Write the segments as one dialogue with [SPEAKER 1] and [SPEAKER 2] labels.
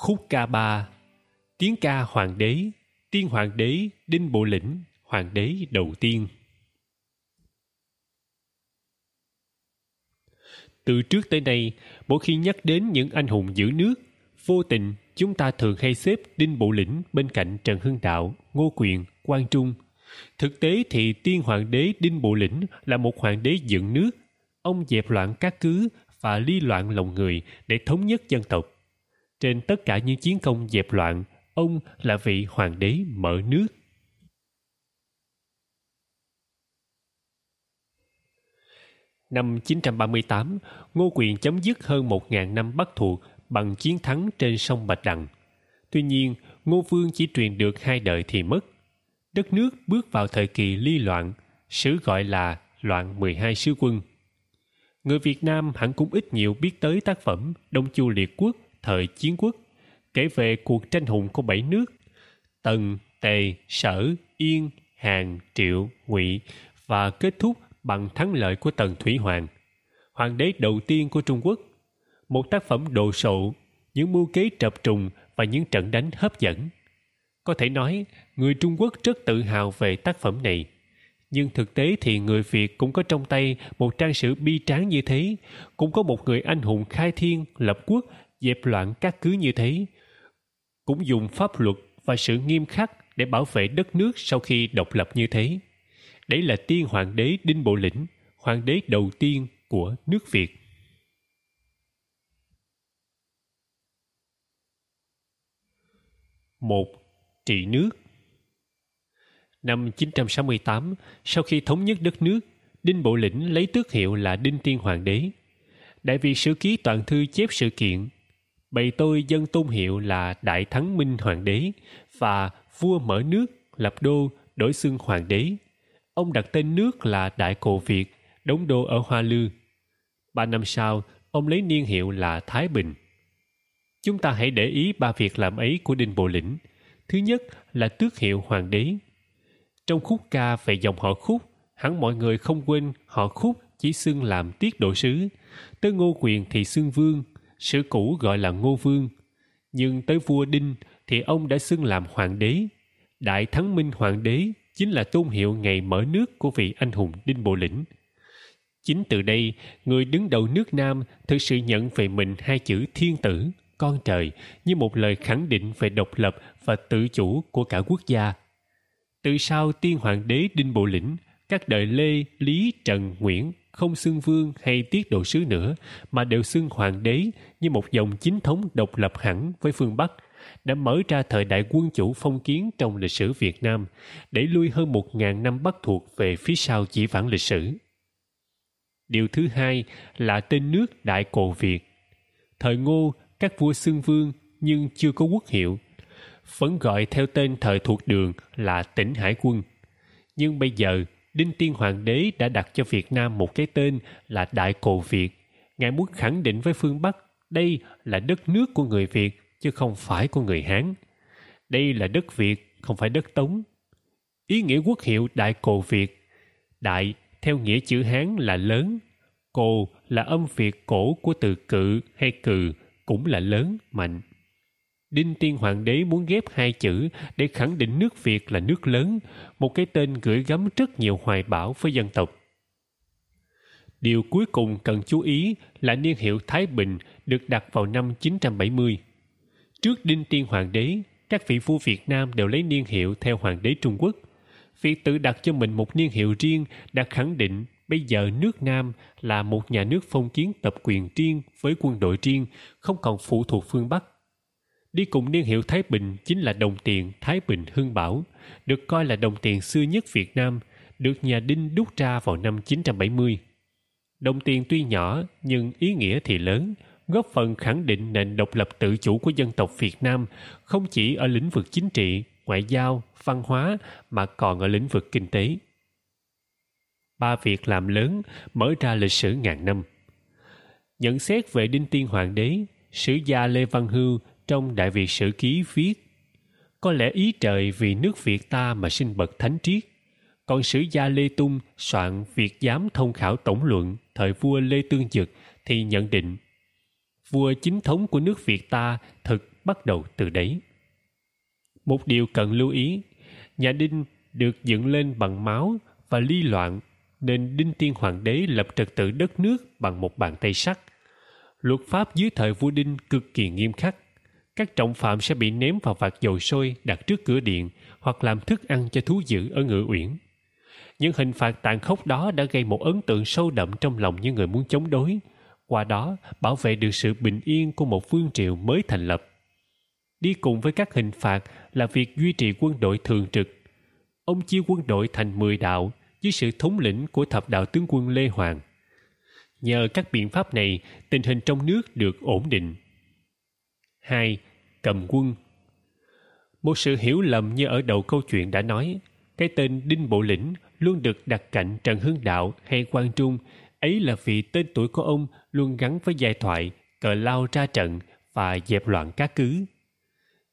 [SPEAKER 1] Khúc ca ba Tiếng ca hoàng đế Tiên hoàng đế Đinh Bộ Lĩnh Hoàng đế đầu tiên Từ trước tới nay, mỗi khi nhắc đến những anh hùng giữ nước, vô tình chúng ta thường hay xếp Đinh Bộ Lĩnh bên cạnh Trần Hưng Đạo, Ngô Quyền, Quang Trung. Thực tế thì tiên hoàng đế Đinh Bộ Lĩnh là một hoàng đế dựng nước. Ông dẹp loạn các cứ và ly loạn lòng người để thống nhất dân tộc. Trên tất cả những chiến công dẹp loạn, ông là vị hoàng đế mở nước. Năm 938, Ngô Quyền chấm dứt hơn 1.000 năm bắt thuộc bằng chiến thắng trên sông Bạch Đằng. Tuy nhiên, Ngô Vương chỉ truyền được hai đời thì mất. Đất nước bước vào thời kỳ ly loạn, sử gọi là loạn 12 sứ quân. Người Việt Nam hẳn cũng ít nhiều biết tới tác phẩm Đông Chu Liệt Quốc thời chiến quốc, kể về cuộc tranh hùng của bảy nước Tần, Tề, Sở, Yên, Hàn, Triệu, Ngụy và kết thúc bằng thắng lợi của Tần Thủy Hoàng, hoàng đế đầu tiên của Trung Quốc. Một tác phẩm đồ sộ, những mưu kế trập trùng và những trận đánh hấp dẫn. Có thể nói, người Trung Quốc rất tự hào về tác phẩm này. Nhưng thực tế thì người Việt cũng có trong tay một trang sử bi tráng như thế, cũng có một người anh hùng khai thiên, lập quốc, dẹp loạn các cứ như thế. Cũng dùng pháp luật và sự nghiêm khắc để bảo vệ đất nước sau khi độc lập như thế. Đấy là tiên hoàng đế Đinh Bộ Lĩnh, hoàng đế đầu tiên của nước Việt. Một, trị nước Năm 968, sau khi thống nhất đất nước, Đinh Bộ Lĩnh lấy tước hiệu là Đinh Tiên Hoàng đế. Đại việt sử ký toàn thư chép sự kiện, bày tôi dân tôn hiệu là Đại Thắng Minh Hoàng đế và vua mở nước, lập đô, đổi xưng Hoàng đế ông đặt tên nước là Đại Cổ Việt, đóng đô ở Hoa Lư. Ba năm sau, ông lấy niên hiệu là Thái Bình. Chúng ta hãy để ý ba việc làm ấy của Đinh Bộ Lĩnh. Thứ nhất là tước hiệu hoàng đế. Trong khúc ca về dòng họ khúc, hẳn mọi người không quên họ khúc chỉ xưng làm tiết độ sứ. Tới Ngô Quyền thì xưng vương, sử cũ gọi là Ngô Vương. Nhưng tới vua Đinh thì ông đã xưng làm hoàng đế. Đại Thắng Minh Hoàng đế chính là tôn hiệu ngày mở nước của vị anh hùng Đinh Bộ Lĩnh. Chính từ đây, người đứng đầu nước Nam thực sự nhận về mình hai chữ thiên tử, con trời như một lời khẳng định về độc lập và tự chủ của cả quốc gia. Từ sau tiên hoàng đế Đinh Bộ Lĩnh, các đời Lê, Lý, Trần, Nguyễn không xưng vương hay tiết độ sứ nữa mà đều xưng hoàng đế như một dòng chính thống độc lập hẳn với phương Bắc – đã mở ra thời đại quân chủ phong kiến trong lịch sử Việt Nam, để lui hơn một ngàn năm bắt thuộc về phía sau chỉ vãng lịch sử. Điều thứ hai là tên nước Đại Cổ Việt. Thời Ngô, các vua xưng vương nhưng chưa có quốc hiệu, vẫn gọi theo tên thời thuộc đường là tỉnh Hải quân. Nhưng bây giờ, Đinh Tiên Hoàng đế đã đặt cho Việt Nam một cái tên là Đại Cổ Việt. Ngài muốn khẳng định với phương Bắc đây là đất nước của người Việt chứ không phải của người Hán. Đây là đất Việt, không phải đất Tống. Ý nghĩa quốc hiệu Đại Cồ Việt. Đại theo nghĩa chữ Hán là lớn. Cồ là âm Việt cổ của từ cự hay cừ, cũng là lớn, mạnh. Đinh Tiên Hoàng đế muốn ghép hai chữ để khẳng định nước Việt là nước lớn, một cái tên gửi gắm rất nhiều hoài bão với dân tộc. Điều cuối cùng cần chú ý là niên hiệu Thái Bình được đặt vào năm 970. Trước Đinh Tiên Hoàng đế, các vị vua Việt Nam đều lấy niên hiệu theo Hoàng đế Trung Quốc. Việc tự đặt cho mình một niên hiệu riêng đã khẳng định bây giờ nước Nam là một nhà nước phong kiến tập quyền riêng với quân đội riêng, không còn phụ thuộc phương Bắc. Đi cùng niên hiệu Thái Bình chính là đồng tiền Thái Bình Hưng Bảo, được coi là đồng tiền xưa nhất Việt Nam, được nhà Đinh đúc ra vào năm 970. Đồng tiền tuy nhỏ nhưng ý nghĩa thì lớn, góp phần khẳng định nền độc lập tự chủ của dân tộc Việt Nam không chỉ ở lĩnh vực chính trị, ngoại giao, văn hóa mà còn ở lĩnh vực kinh tế. Ba việc làm lớn mở ra lịch sử ngàn năm. Nhận xét về Đinh Tiên Hoàng đế, sử gia Lê Văn Hưu trong Đại Việt Sử Ký viết Có lẽ ý trời vì nước Việt ta mà sinh bậc thánh triết, còn sử gia Lê Tung soạn Việt giám thông khảo tổng luận thời vua Lê Tương Dực thì nhận định vua chính thống của nước Việt ta thực bắt đầu từ đấy. Một điều cần lưu ý, nhà Đinh được dựng lên bằng máu và ly loạn nên Đinh Tiên Hoàng đế lập trật tự đất nước bằng một bàn tay sắt. Luật pháp dưới thời vua Đinh cực kỳ nghiêm khắc. Các trọng phạm sẽ bị ném vào vạt dầu sôi đặt trước cửa điện hoặc làm thức ăn cho thú dữ ở ngự uyển. Những hình phạt tàn khốc đó đã gây một ấn tượng sâu đậm trong lòng những người muốn chống đối, qua đó bảo vệ được sự bình yên của một vương triều mới thành lập. Đi cùng với các hình phạt là việc duy trì quân đội thường trực. Ông chia quân đội thành 10 đạo dưới sự thống lĩnh của thập đạo tướng quân Lê Hoàng. Nhờ các biện pháp này, tình hình trong nước được ổn định. 2. Cầm quân Một sự hiểu lầm như ở đầu câu chuyện đã nói, cái tên Đinh Bộ Lĩnh luôn được đặt cạnh Trần Hưng Đạo hay Quang Trung, ấy là vì tên tuổi của ông luôn gắn với giai thoại cờ lao ra trận và dẹp loạn các cứ.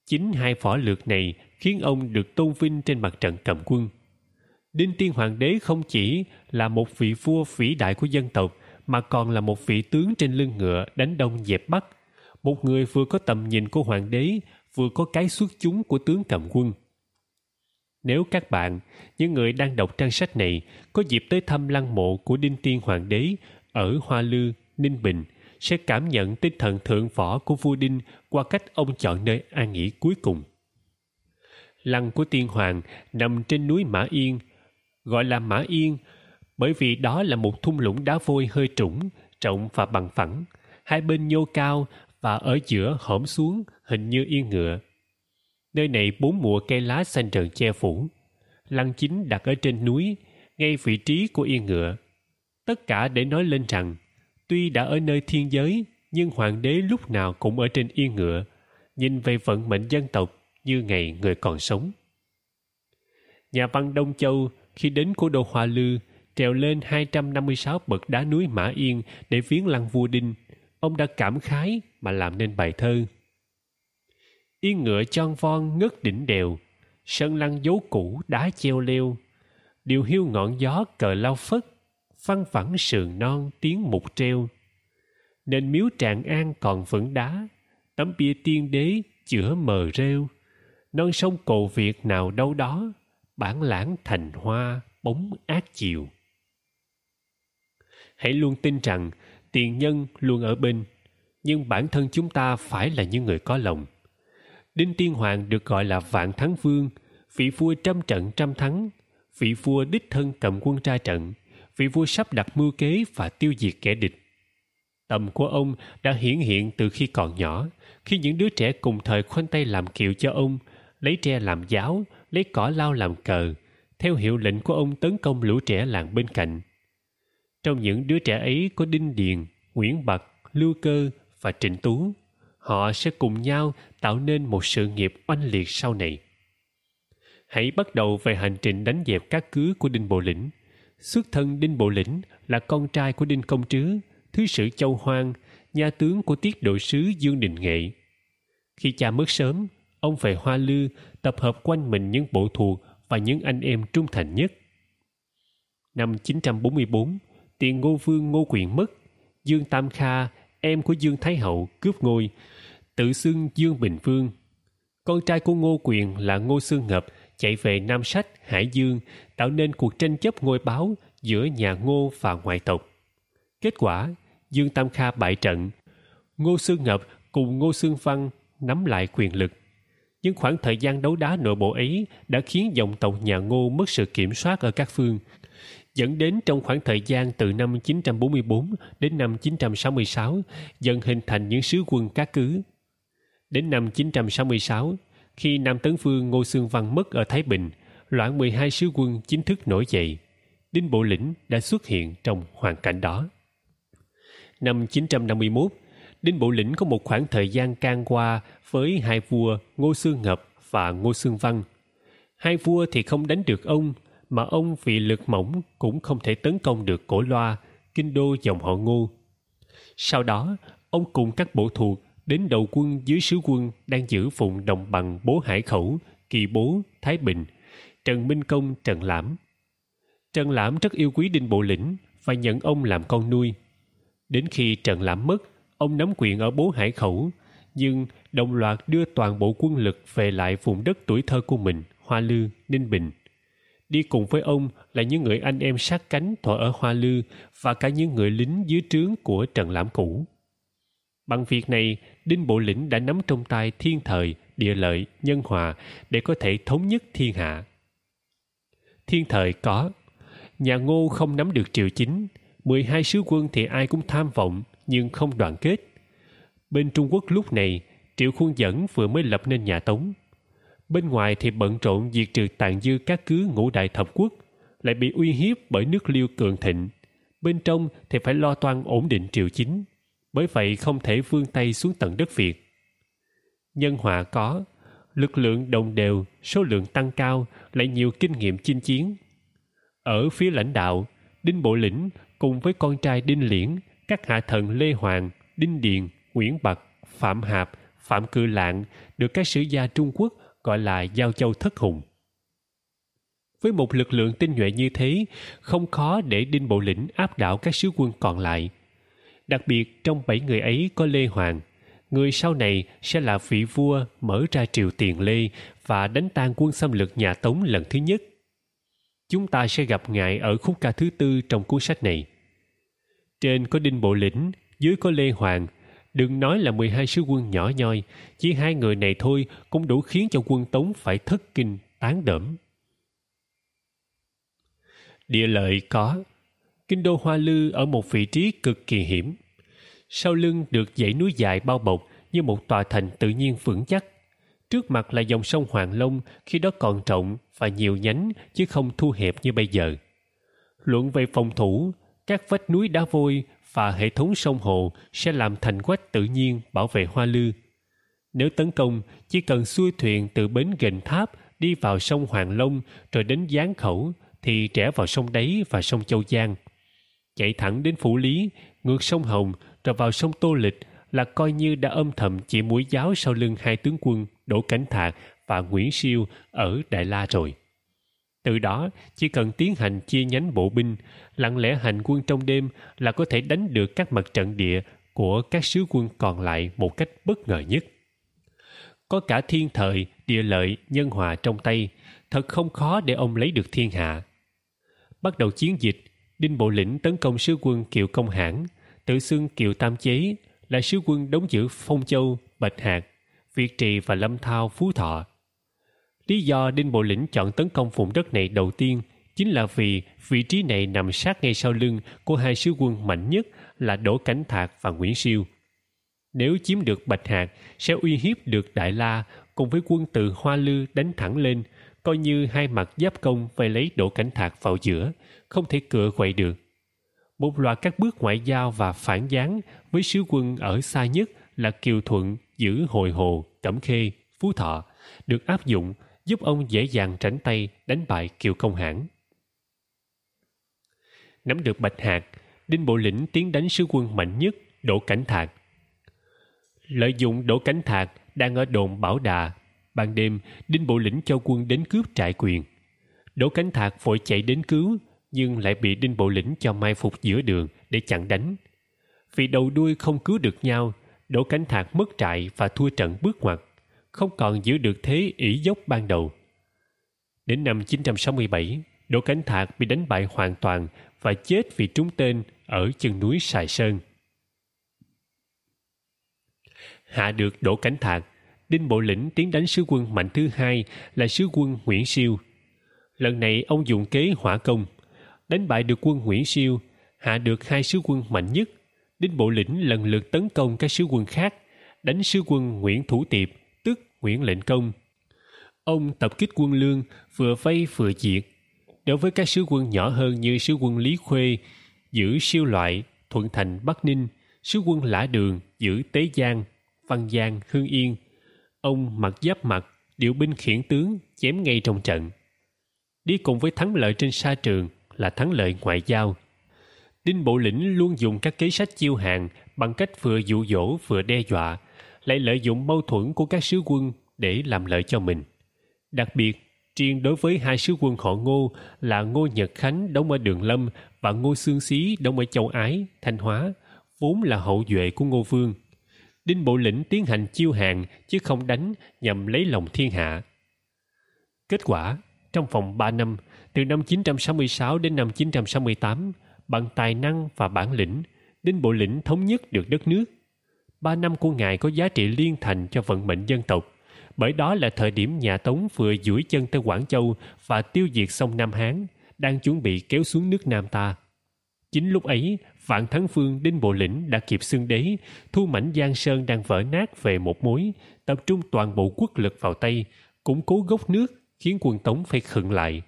[SPEAKER 1] Chính hai võ lược này khiến ông được tôn vinh trên mặt trận cầm quân. Đinh Tiên Hoàng đế không chỉ là một vị vua vĩ đại của dân tộc mà còn là một vị tướng trên lưng ngựa đánh đông dẹp bắc. Một người vừa có tầm nhìn của hoàng đế, vừa có cái xuất chúng của tướng cầm quân. Nếu các bạn, những người đang đọc trang sách này, có dịp tới thăm lăng mộ của Đinh Tiên Hoàng đế ở Hoa Lư, Ninh Bình, sẽ cảm nhận tinh thần thượng võ của vua Đinh qua cách ông chọn nơi an nghỉ cuối cùng. Lăng của Tiên Hoàng nằm trên núi Mã Yên, gọi là Mã Yên bởi vì đó là một thung lũng đá vôi hơi trũng, rộng và bằng phẳng, hai bên nhô cao và ở giữa hõm xuống hình như yên ngựa. Nơi này bốn mùa cây lá xanh rợn che phủ. Lăng chính đặt ở trên núi, ngay vị trí của yên ngựa. Tất cả để nói lên rằng, tuy đã ở nơi thiên giới, nhưng hoàng đế lúc nào cũng ở trên yên ngựa, nhìn về vận mệnh dân tộc như ngày người còn sống. Nhà văn Đông Châu khi đến cố đô Hoa Lư trèo lên 256 bậc đá núi Mã Yên để viếng lăng vua Đinh, ông đã cảm khái mà làm nên bài thơ. Yên ngựa chon von ngất đỉnh đèo, sân lăng dấu cũ đá treo leo, điều hiu ngọn gió cờ lao phất, phăng phẳng sườn non tiếng mục treo. Nên miếu tràng an còn vững đá, tấm bia tiên đế chữa mờ rêu, non sông cầu Việt nào đâu đó, bản lãng thành hoa bóng ác chiều hãy luôn tin rằng tiền nhân luôn ở bên, nhưng bản thân chúng ta phải là những người có lòng. Đinh tiên hoàng được gọi là vạn thắng vương, vị vua trăm trận trăm thắng, vị vua đích thân cầm quân ra trận, vị vua sắp đặt mưu kế và tiêu diệt kẻ địch. Tầm của ông đã hiển hiện từ khi còn nhỏ, khi những đứa trẻ cùng thời khoanh tay làm kiệu cho ông, lấy tre làm giáo, lấy cỏ lao làm cờ, theo hiệu lệnh của ông tấn công lũ trẻ làng bên cạnh trong những đứa trẻ ấy có Đinh Điền, Nguyễn Bạc, Lưu Cơ và Trịnh Tú. Họ sẽ cùng nhau tạo nên một sự nghiệp oanh liệt sau này. Hãy bắt đầu về hành trình đánh dẹp các cứ của Đinh Bộ Lĩnh. Xuất thân Đinh Bộ Lĩnh là con trai của Đinh Công Trứ, thứ sử Châu Hoang, nhà tướng của tiết độ sứ Dương Đình Nghệ. Khi cha mất sớm, ông về Hoa Lư tập hợp quanh mình những bộ thuộc và những anh em trung thành nhất. Năm 944, tiền ngô vương ngô quyền mất, dương tam kha, em của dương thái hậu cướp ngôi, tự xưng dương bình vương. Con trai của ngô quyền là ngô xương ngập chạy về nam sách, hải dương, tạo nên cuộc tranh chấp ngôi báo giữa nhà ngô và ngoại tộc. Kết quả, dương tam kha bại trận. Ngô xương ngập cùng ngô xương văn nắm lại quyền lực. Nhưng khoảng thời gian đấu đá nội bộ ấy đã khiến dòng tộc nhà ngô mất sự kiểm soát ở các phương dẫn đến trong khoảng thời gian từ năm 944 đến năm 966 dần hình thành những sứ quân cá cứ. Đến năm 966, khi Nam Tấn Vương Ngô Xương Văn mất ở Thái Bình, loạn 12 sứ quân chính thức nổi dậy. Đinh Bộ Lĩnh đã xuất hiện trong hoàn cảnh đó. Năm 951, Đinh Bộ Lĩnh có một khoảng thời gian can qua với hai vua Ngô Xương Ngập và Ngô Xương Văn. Hai vua thì không đánh được ông mà ông vì lực mỏng cũng không thể tấn công được cổ loa, kinh đô dòng họ ngô. Sau đó, ông cùng các bộ thuộc đến đầu quân dưới sứ quân đang giữ vùng đồng bằng Bố Hải Khẩu, Kỳ Bố, Thái Bình, Trần Minh Công, Trần Lãm. Trần Lãm rất yêu quý Đinh Bộ Lĩnh và nhận ông làm con nuôi. Đến khi Trần Lãm mất, ông nắm quyền ở Bố Hải Khẩu, nhưng đồng loạt đưa toàn bộ quân lực về lại vùng đất tuổi thơ của mình, Hoa Lư, Ninh Bình. Đi cùng với ông là những người anh em sát cánh thọ ở Hoa Lư và cả những người lính dưới trướng của Trần Lãm Cũ. Bằng việc này, Đinh Bộ Lĩnh đã nắm trong tay thiên thời, địa lợi, nhân hòa để có thể thống nhất thiên hạ. Thiên thời có. Nhà Ngô không nắm được triều chính, 12 sứ quân thì ai cũng tham vọng nhưng không đoàn kết. Bên Trung Quốc lúc này, Triệu Khuôn Dẫn vừa mới lập nên nhà Tống. Bên ngoài thì bận rộn diệt trừ tàn dư các cứ ngũ đại thập quốc, lại bị uy hiếp bởi nước liêu cường thịnh. Bên trong thì phải lo toan ổn định triều chính, bởi vậy không thể vươn tay xuống tận đất Việt. Nhân họa có, lực lượng đồng đều, số lượng tăng cao, lại nhiều kinh nghiệm chinh chiến. Ở phía lãnh đạo, Đinh Bộ Lĩnh cùng với con trai Đinh Liễn, các hạ thần Lê Hoàng, Đinh Điền, Nguyễn Bật, Phạm Hạp, Phạm Cự Lạng được các sử gia Trung Quốc gọi là Giao Châu Thất Hùng. Với một lực lượng tinh nhuệ như thế, không khó để Đinh Bộ Lĩnh áp đảo các sứ quân còn lại. Đặc biệt trong bảy người ấy có Lê Hoàng, người sau này sẽ là vị vua mở ra triều tiền Lê và đánh tan quân xâm lược nhà Tống lần thứ nhất. Chúng ta sẽ gặp ngài ở khúc ca thứ tư trong cuốn sách này. Trên có Đinh Bộ Lĩnh, dưới có Lê Hoàng, đừng nói là 12 sứ quân nhỏ nhoi, chỉ hai người này thôi cũng đủ khiến cho quân Tống phải thất kinh, tán đẫm. Địa lợi có, kinh đô Hoa Lư ở một vị trí cực kỳ hiểm. Sau lưng được dãy núi dài bao bọc như một tòa thành tự nhiên vững chắc. Trước mặt là dòng sông Hoàng Long khi đó còn rộng và nhiều nhánh chứ không thu hẹp như bây giờ. Luận về phòng thủ, các vách núi đá vôi và hệ thống sông hồ sẽ làm thành quách tự nhiên bảo vệ Hoa Lư. Nếu tấn công, chỉ cần xuôi thuyền từ bến Gành Tháp đi vào sông Hoàng Long rồi đến Gián Khẩu thì rẽ vào sông Đáy và sông Châu Giang. Chạy thẳng đến Phủ Lý, ngược sông Hồng rồi vào sông Tô Lịch là coi như đã âm thầm chỉ mũi giáo sau lưng hai tướng quân Đỗ Cảnh Thạc và Nguyễn Siêu ở Đại La rồi. Từ đó, chỉ cần tiến hành chia nhánh bộ binh, lặng lẽ hành quân trong đêm là có thể đánh được các mặt trận địa của các sứ quân còn lại một cách bất ngờ nhất. Có cả thiên thời, địa lợi, nhân hòa trong tay, thật không khó để ông lấy được thiên hạ. Bắt đầu chiến dịch, Đinh Bộ Lĩnh tấn công sứ quân Kiều Công Hãn, tự xưng Kiều Tam Chế là sứ quân đóng giữ Phong Châu, Bạch Hạc, Việt Trì và Lâm Thao, Phú Thọ. Lý do Đinh Bộ Lĩnh chọn tấn công vùng đất này đầu tiên chính là vì vị trí này nằm sát ngay sau lưng của hai sứ quân mạnh nhất là Đỗ Cảnh Thạc và Nguyễn Siêu. Nếu chiếm được Bạch Hạc, sẽ uy hiếp được Đại La cùng với quân từ Hoa Lư đánh thẳng lên, coi như hai mặt giáp công phải lấy Đỗ Cảnh Thạc vào giữa, không thể cựa quậy được. Một loạt các bước ngoại giao và phản gián với sứ quân ở xa nhất là Kiều Thuận, Giữ Hồi Hồ, Cẩm Khê, Phú Thọ được áp dụng giúp ông dễ dàng tránh tay đánh bại Kiều Công Hãn. Nắm được Bạch Hạc, Đinh Bộ Lĩnh tiến đánh sứ quân mạnh nhất Đỗ Cảnh Thạc. Lợi dụng Đỗ Cảnh Thạc đang ở đồn Bảo Đà, ban đêm Đinh Bộ Lĩnh cho quân đến cướp trại quyền. Đỗ Cảnh Thạc vội chạy đến cứu, nhưng lại bị Đinh Bộ Lĩnh cho mai phục giữa đường để chặn đánh. Vì đầu đuôi không cứu được nhau, Đỗ Cảnh Thạc mất trại và thua trận bước ngoặt không còn giữ được thế ỷ dốc ban đầu. Đến năm 967, Đỗ Cảnh Thạc bị đánh bại hoàn toàn và chết vì trúng tên ở chân núi Sài Sơn. Hạ được Đỗ Cảnh Thạc, Đinh Bộ Lĩnh tiến đánh sứ quân mạnh thứ hai là sứ quân Nguyễn Siêu. Lần này ông dùng kế hỏa công, đánh bại được quân Nguyễn Siêu, hạ được hai sứ quân mạnh nhất. Đinh Bộ Lĩnh lần lượt tấn công các sứ quân khác, đánh sứ quân Nguyễn Thủ Tiệp Nguyễn Lệnh Công. Ông tập kích quân lương, vừa vây vừa diệt. Đối với các sứ quân nhỏ hơn như sứ quân Lý Khuê, giữ siêu loại, thuận thành Bắc Ninh, sứ quân Lã Đường, giữ Tế Giang, Văn Giang, Hương Yên. Ông mặc giáp mặt, điều binh khiển tướng, chém ngay trong trận. Đi cùng với thắng lợi trên sa trường là thắng lợi ngoại giao. Đinh Bộ Lĩnh luôn dùng các kế sách chiêu hàng bằng cách vừa dụ dỗ vừa đe dọa, lại lợi dụng mâu thuẫn của các sứ quân để làm lợi cho mình. Đặc biệt, riêng đối với hai sứ quân họ Ngô là Ngô Nhật Khánh đóng ở Đường Lâm và Ngô Sương Xí đóng ở Châu Ái, Thanh Hóa, vốn là hậu duệ của Ngô Vương. Đinh Bộ Lĩnh tiến hành chiêu hàng chứ không đánh nhằm lấy lòng thiên hạ. Kết quả, trong vòng 3 năm, từ năm 966 đến năm 968, bằng tài năng và bản lĩnh, Đinh Bộ Lĩnh thống nhất được đất nước. Ba năm của Ngài có giá trị liên thành cho vận mệnh dân tộc, bởi đó là thời điểm nhà Tống vừa duỗi chân tới Quảng Châu và tiêu diệt sông Nam Hán, đang chuẩn bị kéo xuống nước Nam ta. Chính lúc ấy, Vạn Thắng Phương Đinh Bộ Lĩnh đã kịp xưng đế, thu mảnh Giang Sơn đang vỡ nát về một mối, tập trung toàn bộ quốc lực vào Tây, củng cố gốc nước, khiến quân Tống phải khựng lại.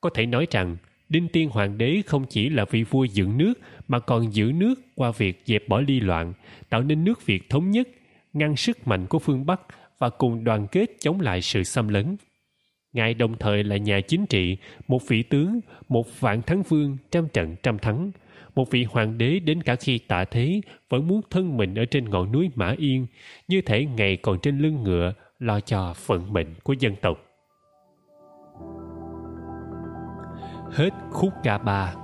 [SPEAKER 1] Có thể nói rằng, Đinh Tiên Hoàng đế không chỉ là vị vua dựng nước mà còn giữ nước qua việc dẹp bỏ ly loạn, tạo nên nước Việt thống nhất, ngăn sức mạnh của phương Bắc và cùng đoàn kết chống lại sự xâm lấn. Ngài đồng thời là nhà chính trị, một vị tướng, một vạn thắng vương trăm trận trăm thắng, một vị hoàng đế đến cả khi tạ thế vẫn muốn thân mình ở trên ngọn núi Mã Yên, như thể ngày còn trên lưng ngựa lo cho phận mệnh của dân tộc. Hết khúc ca ba